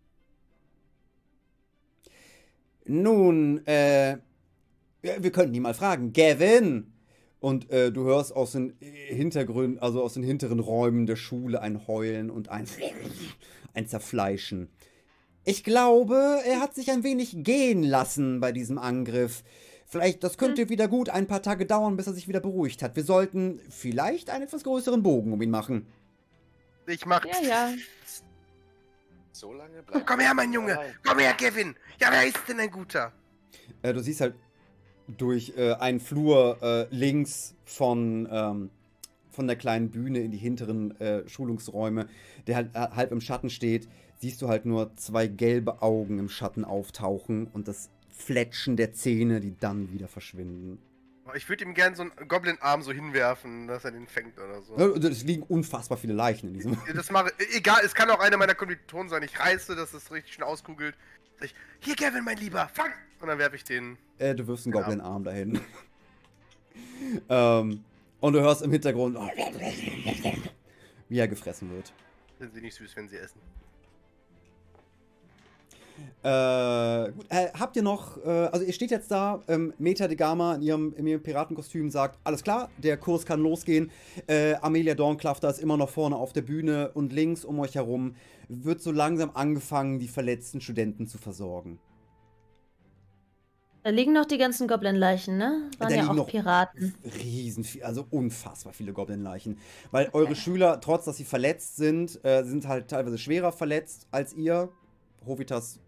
Nun, äh, wir könnten ihn mal fragen. Gavin! Und äh, du hörst aus den Hintergründen, also aus den hinteren Räumen der Schule ein Heulen und ein, ein Zerfleischen. Ich glaube, er hat sich ein wenig gehen lassen bei diesem Angriff. Vielleicht, das könnte wieder gut ein paar Tage dauern, bis er sich wieder beruhigt hat. Wir sollten vielleicht einen etwas größeren Bogen um ihn machen. Ich mach. Ja, ja. So lange bleibt. Komm her, mein Junge. Nein. Komm her, Kevin. Ja, wer ist denn ein guter? Äh, du siehst halt durch äh, einen Flur äh, links von, ähm, von der kleinen Bühne in die hinteren äh, Schulungsräume, der halt äh, halb im Schatten steht, siehst du halt nur zwei gelbe Augen im Schatten auftauchen und das Fletschen der Zähne, die dann wieder verschwinden. Ich würde ihm gern so einen Goblin-Arm so hinwerfen, dass er den fängt oder so. Es liegen unfassbar viele Leichen in diesem. Das mache Egal, es kann auch einer meiner Kommilitonen sein. Ich reiße, dass es richtig schön auskugelt. Sag ich, hier, Kevin, mein Lieber, fang! Und dann werfe ich den. Äh, du wirfst einen Ja. Goblin-Arm dahin. ähm, und du hörst im Hintergrund, wie er gefressen wird. Sind sie nicht süß, wenn sie essen. Äh, gut, äh, habt ihr noch, äh, also ihr steht jetzt da, ähm, Meta de Gama in ihrem, in ihrem Piratenkostüm sagt, alles klar, der Kurs kann losgehen. Äh, Amelia Dornclafter ist immer noch vorne auf der Bühne und links um euch herum wird so langsam angefangen, die verletzten Studenten zu versorgen. Da liegen noch die ganzen Goblin-Leichen, ne? Waren Da ja auch noch Piraten. Riesen, also unfassbar viele Goblin-Leichen. Weil eure Schüler, trotz dass sie verletzt sind, äh, sind halt teilweise schwerer verletzt als ihr. Hovitas,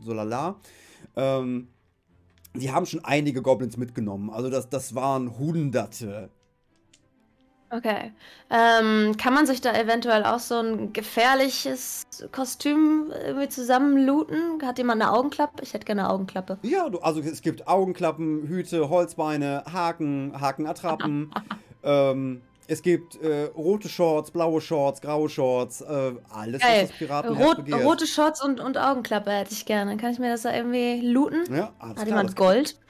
so lala. Ähm, die haben schon einige Goblins mitgenommen. Also das, das waren Hunderte. Okay. Ähm, kann man sich da eventuell auch so ein gefährliches Kostüm irgendwie zusammenlooten? Hat jemand eine Augenklappe? Ich hätte gerne eine Augenklappe. Ja, du, also es gibt Augenklappen, Hüte, Holzbeine, Haken, Hakenattrappen. ähm, es gibt äh, rote Shorts, blaue Shorts, graue Shorts, äh, alles, Geil. was das Piraten Rot, begehrt. rote Shorts und, und Augenklappe hätte ich gerne. Kann ich mir das da irgendwie looten? Ja, alles Hat klar, jemand das- Gold?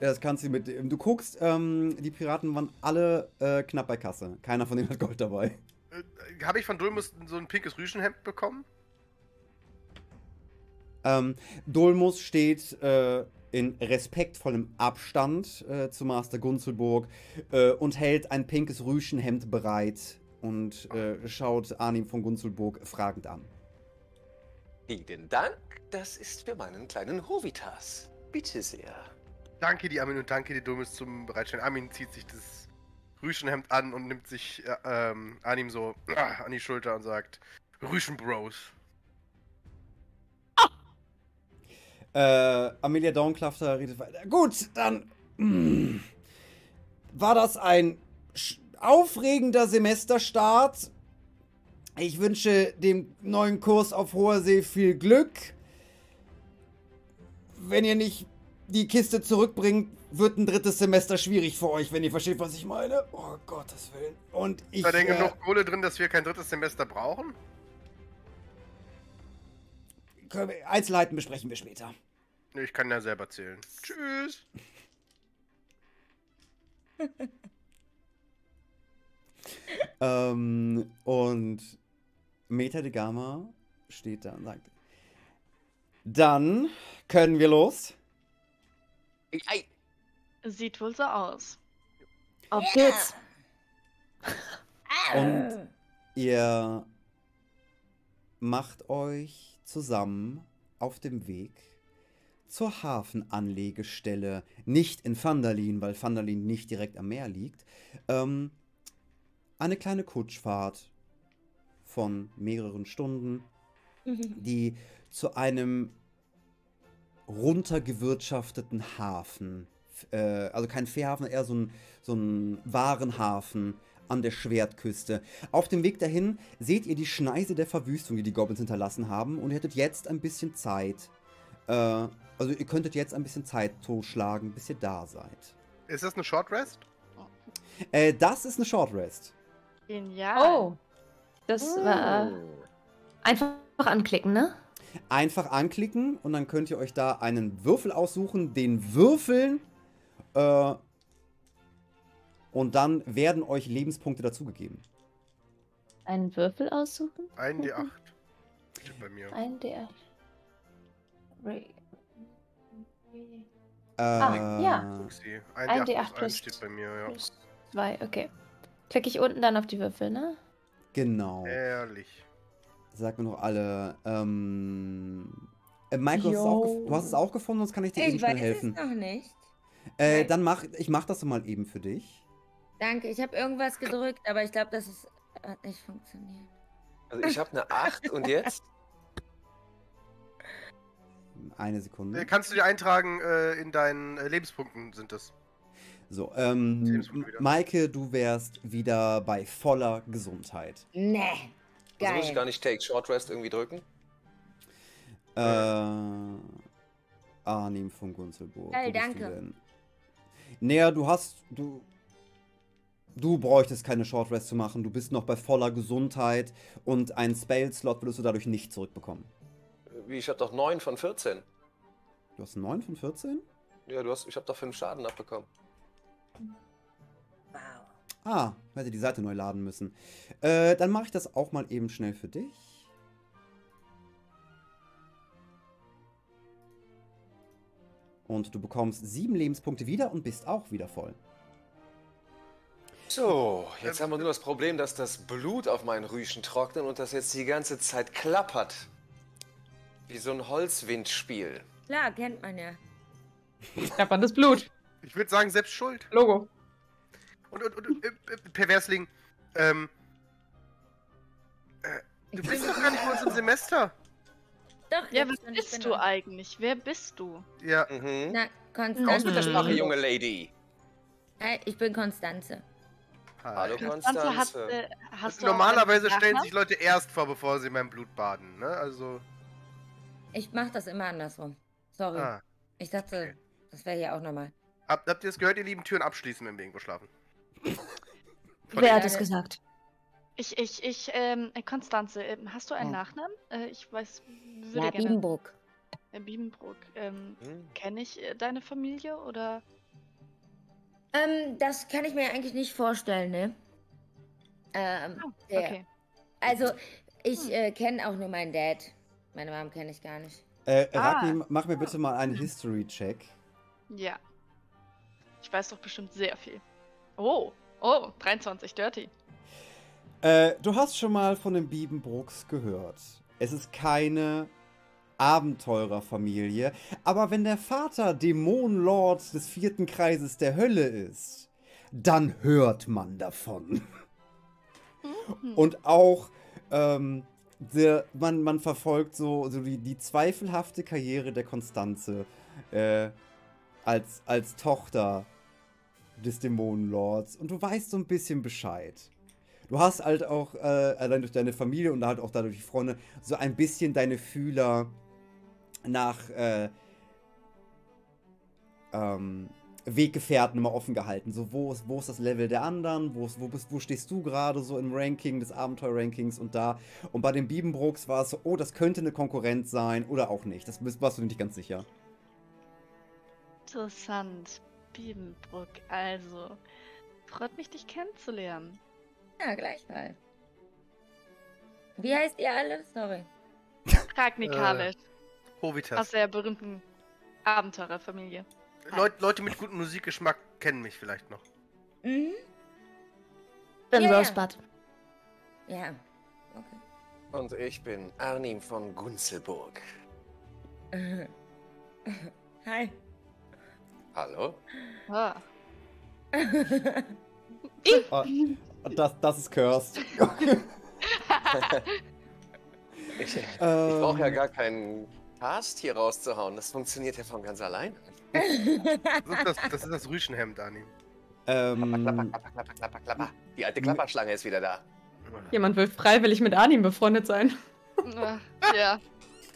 Ja, das kannst du mit. Du guckst, ähm, die Piraten waren alle äh, knapp bei Kasse. Keiner von denen hat Gold dabei. Äh, Habe ich von Dulmus so ein pinkes Rüschenhemd bekommen? Ähm, Dolmus steht äh, in respektvollem Abstand äh, zu Master Gunzelburg äh, und hält ein pinkes Rüschenhemd bereit und äh, schaut Arnim von Gunzelburg fragend an. Vielen Dank. Das ist für meinen kleinen Hovitas. Bitte sehr. Danke, die Armin und danke, die Dulmus zum Bereitstellen. Armin zieht sich das Rüschenhemd an und nimmt sich äh, ähm, Arnim so ah, an die Schulter und sagt: Rüschenbros. Äh, Amelia Dornclafter redet weiter. Gut, dann mm, war das ein aufregender Semesterstart. Ich wünsche dem neuen Kurs auf hoher See viel Glück. Wenn ihr nicht die Kiste zurückbringt, wird ein drittes Semester schwierig für euch, wenn ihr versteht, was ich meine. Oh Gottes Willen. Und ich. Ist da denn äh, genug Kohle drin, dass wir kein drittes Semester brauchen? Einzelheiten besprechen wir später. Ich kann ja selber zählen. Tschüss. Ähm, und Meta de Gama steht da und sagt: Dann können wir los. Ei, Sieht wohl so aus. Auf geht's. Und ihr macht euch zusammen auf dem Weg zur Hafenanlegestelle. Nicht in Vandalin, weil Vandalin nicht direkt am Meer liegt. Ähm, eine kleine Kutschfahrt von mehreren Stunden, die zu einem runtergewirtschafteten Hafen, äh, also kein Fährhafen, eher so ein, so ein Warenhafen an der Schwertküste. Auf dem Weg dahin seht ihr die Schneise der Verwüstung, die die Goblins hinterlassen haben und ihr hättet jetzt ein bisschen Zeit. Äh, also ihr könntet jetzt ein bisschen Zeit totschlagen, bis ihr da seid. Ist das eine Short Rest? Äh, das ist eine Short Rest. Genial. Oh. Das war Oh. einfach anklicken, ne? Einfach anklicken und dann könnt ihr euch da einen Würfel aussuchen, den würfeln äh, Und dann werden euch Lebenspunkte dazugegeben. Einen Würfel aussuchen? Ein D8. Steht bei mir. Ein D8. Re- Äh, Ah, ja. Ein, Ein D8, D8 plus 1 plus- steht bei mir, ja. Plus zwei, okay. Klicke ich unten dann auf die Würfel, ne? Genau. Ehrlich. Sag mir noch alle. Ähm, äh, Michael, auch du hast es auch gefunden, sonst kann ich dir eben Ich schnell weiß helfen. es noch nicht. Äh, dann mach ich mach das mal eben für dich. Danke, ich habe irgendwas gedrückt, aber ich glaube, das ist, hat nicht funktioniert. Also ich habe eine 8 und jetzt? Eine Sekunde. Äh, Kannst du dir eintragen, äh, in deinen äh, Lebenspunkten sind das. So, ähm. Maike, du wärst wieder bei voller Gesundheit. Nee. Also muss ich Geil. gar nicht Take Short Rest irgendwie drücken? Äh, Arnim von Gunzelburg. Geil, danke. Du denn? Naja, du hast. Du. Du bräuchtest keine Short Rest zu machen. Du bist noch bei voller Gesundheit und einen Spell-Slot würdest du dadurch nicht zurückbekommen. Wie, ich habe doch 9 von 14. Du hast 9 von 14? Ja, du hast, ich habe doch 5 Schaden abbekommen. Wow. Ah, hätte die Seite neu laden müssen. Äh, dann mache ich das auch mal eben schnell für dich. Und du bekommst sieben Lebenspunkte wieder und bist auch wieder voll. So, jetzt haben wir nur das Problem, dass das Blut auf meinen Rüschen trocknet und das jetzt die ganze Zeit klappert. Wie so ein Holzwindspiel. Klar, kennt man ja. Klapperndes Blut. Ich würde sagen, selbst schuld. Logo. Und, und, und äh, äh, Perversling, ähm. Äh, du bist doch gar nicht bei uns im Semester. Doch, Ja, wer ich bist du eigentlich? Wer bist du? Ja, Mhm. Na, Konstanze. mit der Sprache, junge Lady. Hi, ich bin Konstanze. Hallo, Konstanze, Konstanze. äh, hast du auch Normalerweise stellen sich Leute erst vor, bevor sie in meinem Blut baden, ne? Also. Ich mach das immer andersrum. Sorry. Ah. Ich dachte, okay. das wäre hier auch normal. Habt, habt ihr es gehört, ihr lieben Türen abschließen, wenn wir irgendwo schlafen? Von Wer hat es gesagt? Ich, ich, ich, ähm, äh, Konstanze, ähm, hast du einen Oh. Nachnamen? Äh, ich weiß, würde Ja, gerne. Biebenbruck. Äh, Biebenbrook. Ähm, Hm? kenne ich äh, deine Familie oder? Ähm, das kann ich mir eigentlich nicht vorstellen, ne? Ähm, Oh, der, okay. Also, ich Hm. äh, kenne auch nur meinen Dad. Meine Mom kenne ich gar nicht. Äh, Ah. Ragni, mach mir bitte mal einen History-Check. Ja. Ich weiß doch bestimmt sehr viel. Oh, oh, 23, dirty. Äh, du hast schon mal von den Biebenbrooks gehört. Es ist keine Abenteurerfamilie, aber wenn der Vater Dämonenlord des vierten Kreises der Hölle ist, dann hört man davon. Hm. Und auch, ähm, der, man, man verfolgt so, so die, die zweifelhafte Karriere der Konstanze äh, als, als Tochter des Dämonenlords. Und du weißt so ein bisschen Bescheid. Du hast halt auch, äh, allein durch deine Familie und halt auch dadurch die Freunde, so ein bisschen deine Fühler nach äh, ähm, Weggefährten immer offen gehalten. So, wo ist, wo ist das Level der anderen? Wo, ist, wo, bist, wo stehst du gerade so im Ranking des Abenteuer-Rankings und da? Und bei den Biebenbrooks war es so, oh, das könnte eine Konkurrenz sein oder auch nicht. Das bist- warst du nicht ganz sicher. Interessant. Biebenbrook, also. Freut mich, dich kennenzulernen. Ja, gleichfalls. Wie heißt ihr alle? Sorry. Ragni Äh, Hovitas. aus der berühmten Abenteurerfamilie. Leut, Leute mit gutem Musikgeschmack kennen mich vielleicht noch. Mhm. Bin ja. Rosebud. Ja. Okay. Und ich bin Arnim von Gunzelburg. Hi. Hallo? Ah. Ah, das, das ist cursed. Ich, ich brauche ja gar keinen Cast hier rauszuhauen. Das funktioniert ja von ganz allein. Das ist das, das, ist das Rüschenhemd, Ani. Klapper, klapper, Ähm, klapper, klapper, klapper, klapper. Die alte Klapperschlange ist wieder da. Jemand will freiwillig mit Arnim befreundet sein. Ja, das ist der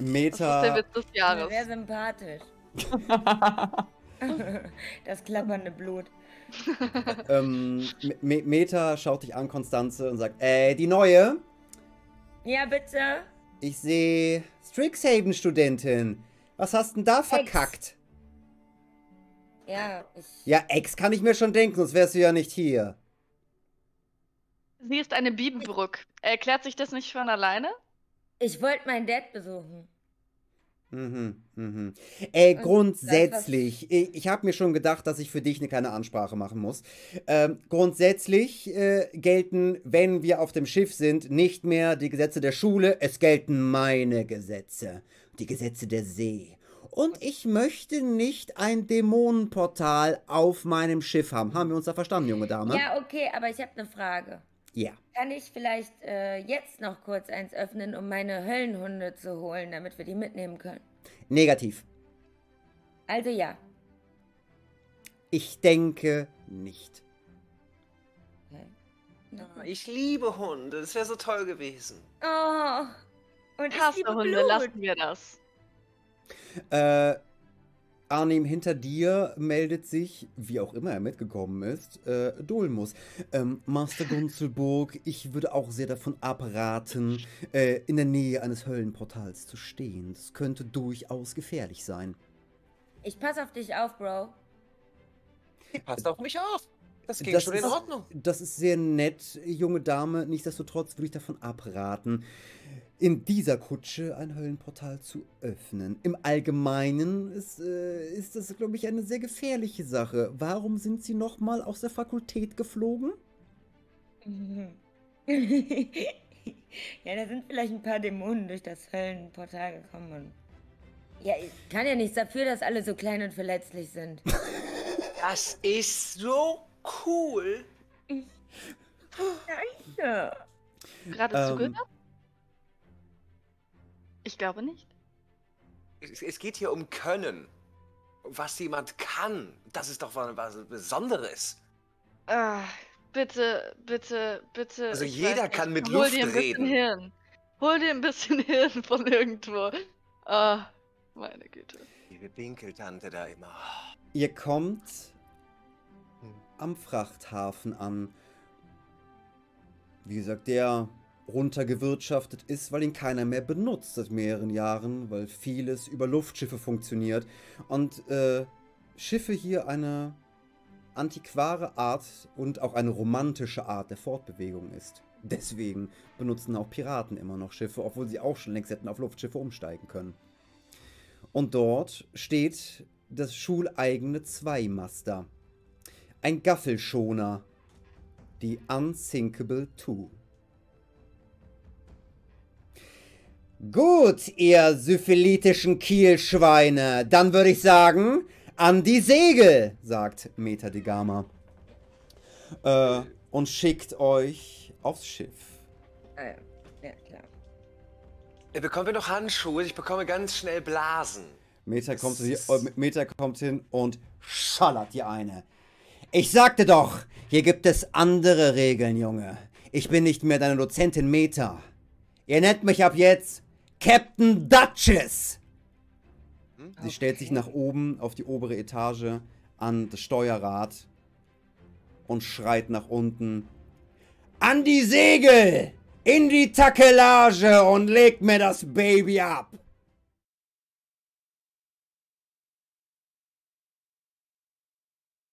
Meta, Witz des Jahres. Sehr sympathisch. Das klappernde Blut. ähm, Me- Meta schaut dich an, Konstanze, und sagt, äh, die neue? Ja, bitte. Ich sehe Strixhaven-Studentin. Was hast denn da verkackt? Ja, ich. Ja, Ex kann ich mir schon denken, sonst wärst du ja nicht hier. Sie ist eine Bibenbrück. Erklärt sich das nicht von alleine? Ich wollte meinen Dad besuchen. Mhm, mhm. Äh, Und grundsätzlich, ich, ich habe mir schon gedacht, dass ich für dich eine kleine Ansprache machen muss. Ähm, grundsätzlich äh, gelten, wenn wir auf dem Schiff sind, nicht mehr die Gesetze der Schule, es gelten meine Gesetze, die Gesetze der See. Und ich möchte nicht ein Dämonenportal auf meinem Schiff haben. Haben wir uns da verstanden, junge Dame? Ja, okay, aber ich habe eine Frage. Ja. Kann ich vielleicht äh, jetzt noch kurz eins öffnen, um meine Höllenhunde zu holen, damit wir die mitnehmen können? Negativ. Also ja. Ich denke nicht. Okay. Gut. Ich liebe Hunde, das wäre so toll gewesen. Oh. Und ich liebe Hassehunde, Blut. lassen wir das. Äh, Arnim, hinter dir meldet sich, wie auch immer er mitgekommen ist, äh, Dolmus. Ähm, Master Gunzelburg, ich würde auch sehr davon abraten, äh, in der Nähe eines Höllenportals zu stehen. Das könnte durchaus gefährlich sein. Ich pass auf dich auf, Bro. Passt auf mich auf. Das ging Das schon in ist- Ordnung. Das ist sehr nett, junge Dame. Nichtsdestotrotz würde ich davon abraten, in dieser Kutsche ein Höllenportal zu öffnen. Im Allgemeinen ist, äh, ist das, glaube ich, eine sehr gefährliche Sache. Warum sind Sie nochmal aus der Fakultät geflogen? ja, da sind vielleicht ein paar Dämonen durch das Höllenportal gekommen. Ja, ich kann ja nichts dafür, dass alle so klein und verletzlich sind. Das ist so cool. Ja. Gerade Ähm. zugehört? Ich glaube nicht. Es, es geht hier um Können. Was jemand kann, das ist doch was, was Besonderes. Ah, bitte, bitte, bitte. Also jeder weiß kann nicht. mit Hol Luft dir ein bisschen reden. Hirn. Hol dir ein bisschen Hirn von irgendwo. Ah, meine Güte. Liebe Winkeltante da immer. Ihr kommt am Frachthafen an. Wie gesagt, der runtergewirtschaftet ist, weil ihn keiner mehr benutzt seit mehreren Jahren, weil vieles über Luftschiffe funktioniert. Und äh, Schiffe hier eine antiquare Art und auch eine romantische Art der Fortbewegung ist. Deswegen benutzen auch Piraten immer noch Schiffe, obwohl sie auch schon längst hätten auf Luftschiffe umsteigen können. Und dort steht das schuleigene Zweimaster. Ein Gaffelschoner. Die Unsinkable 2. Gut, ihr syphilitischen Kielschweine. Dann würde ich sagen, an die Segel, sagt Meta de Gama. Äh, und schickt euch aufs Schiff. Ah, ja. ja, klar. Äh, Bekommen wir noch Handschuhe? Ich bekomme ganz schnell Blasen. Meta kommt, ist- äh, Meta kommt hin und schallert dir eine. Ich sagte doch, hier gibt es andere Regeln, Junge. Ich bin nicht mehr deine Dozentin Meta. Ihr nennt mich ab jetzt Captain Duchess. Sie stellt sich nach oben auf die obere Etage an das Steuerrad und schreit nach unten. An die Segel! In die Takelage und legt mir das Baby ab!